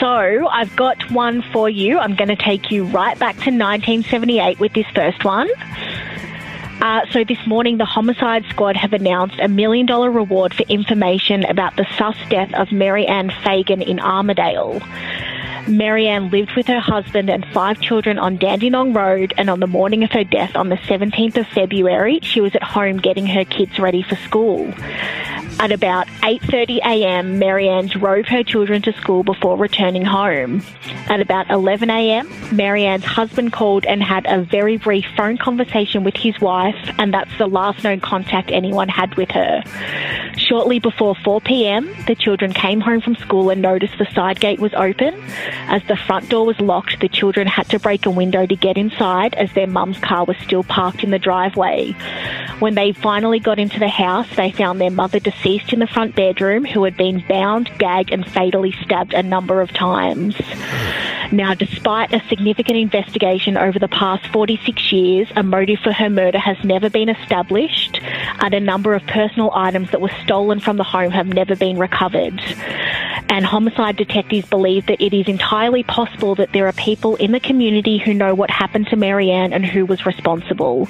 So I've got one for you. I'm going to take you right back to 1978 with this first one. Uh, so this morning, the homicide squad have announced a million dollar reward for information about the sus death of Mary Anne Fagan in Armadale. Marianne lived with her husband and five children on Dandenong Road, and on the morning of her death on the 17th of February, she was at home getting her kids ready for school. At about 8:30 a.m., Marianne drove her children to school before returning home. At about 11 a.m., Marianne's husband called and had a very brief phone conversation with his wife, and that's the last known contact anyone had with her. Shortly before 4 p.m., the children came home from school and noticed the side gate was open. As the front door was locked, the children had to break a window to get inside as their mum's car was still parked in the driveway. When they finally got into the house, they found their mother deceased in the front bedroom who had been bound, gagged, and fatally stabbed a number of times. Now, despite a significant investigation over the past 46 years, a motive for her murder has never been established, and a number of personal items that were stolen from the home have never been recovered. And homicide detectives believe that it is entirely possible that there are people in the community who know what happened to Marianne and who was responsible.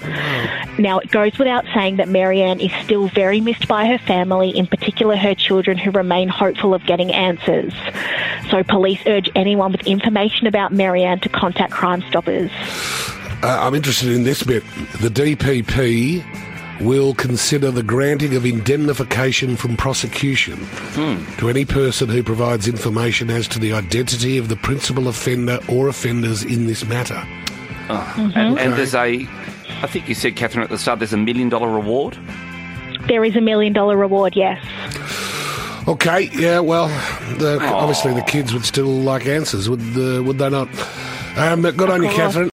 Now, it goes without saying that Marianne is still very missed by her family, in particular her children, who remain hopeful of getting answers. So, police urge anyone with information about Marianne to contact Crime Stoppers. Uh, I'm interested in this bit. The DPP will consider the granting of indemnification from prosecution to any person who provides information as to the identity of the principal offender or offenders in this matter. And, and there's a, I think you said, Catherine, at the start, there's a million dollar reward. There is a million dollar reward, yes. Okay, yeah, well, the, obviously the kids would still like answers, would uh, would they not? Um, good on you. Catherine.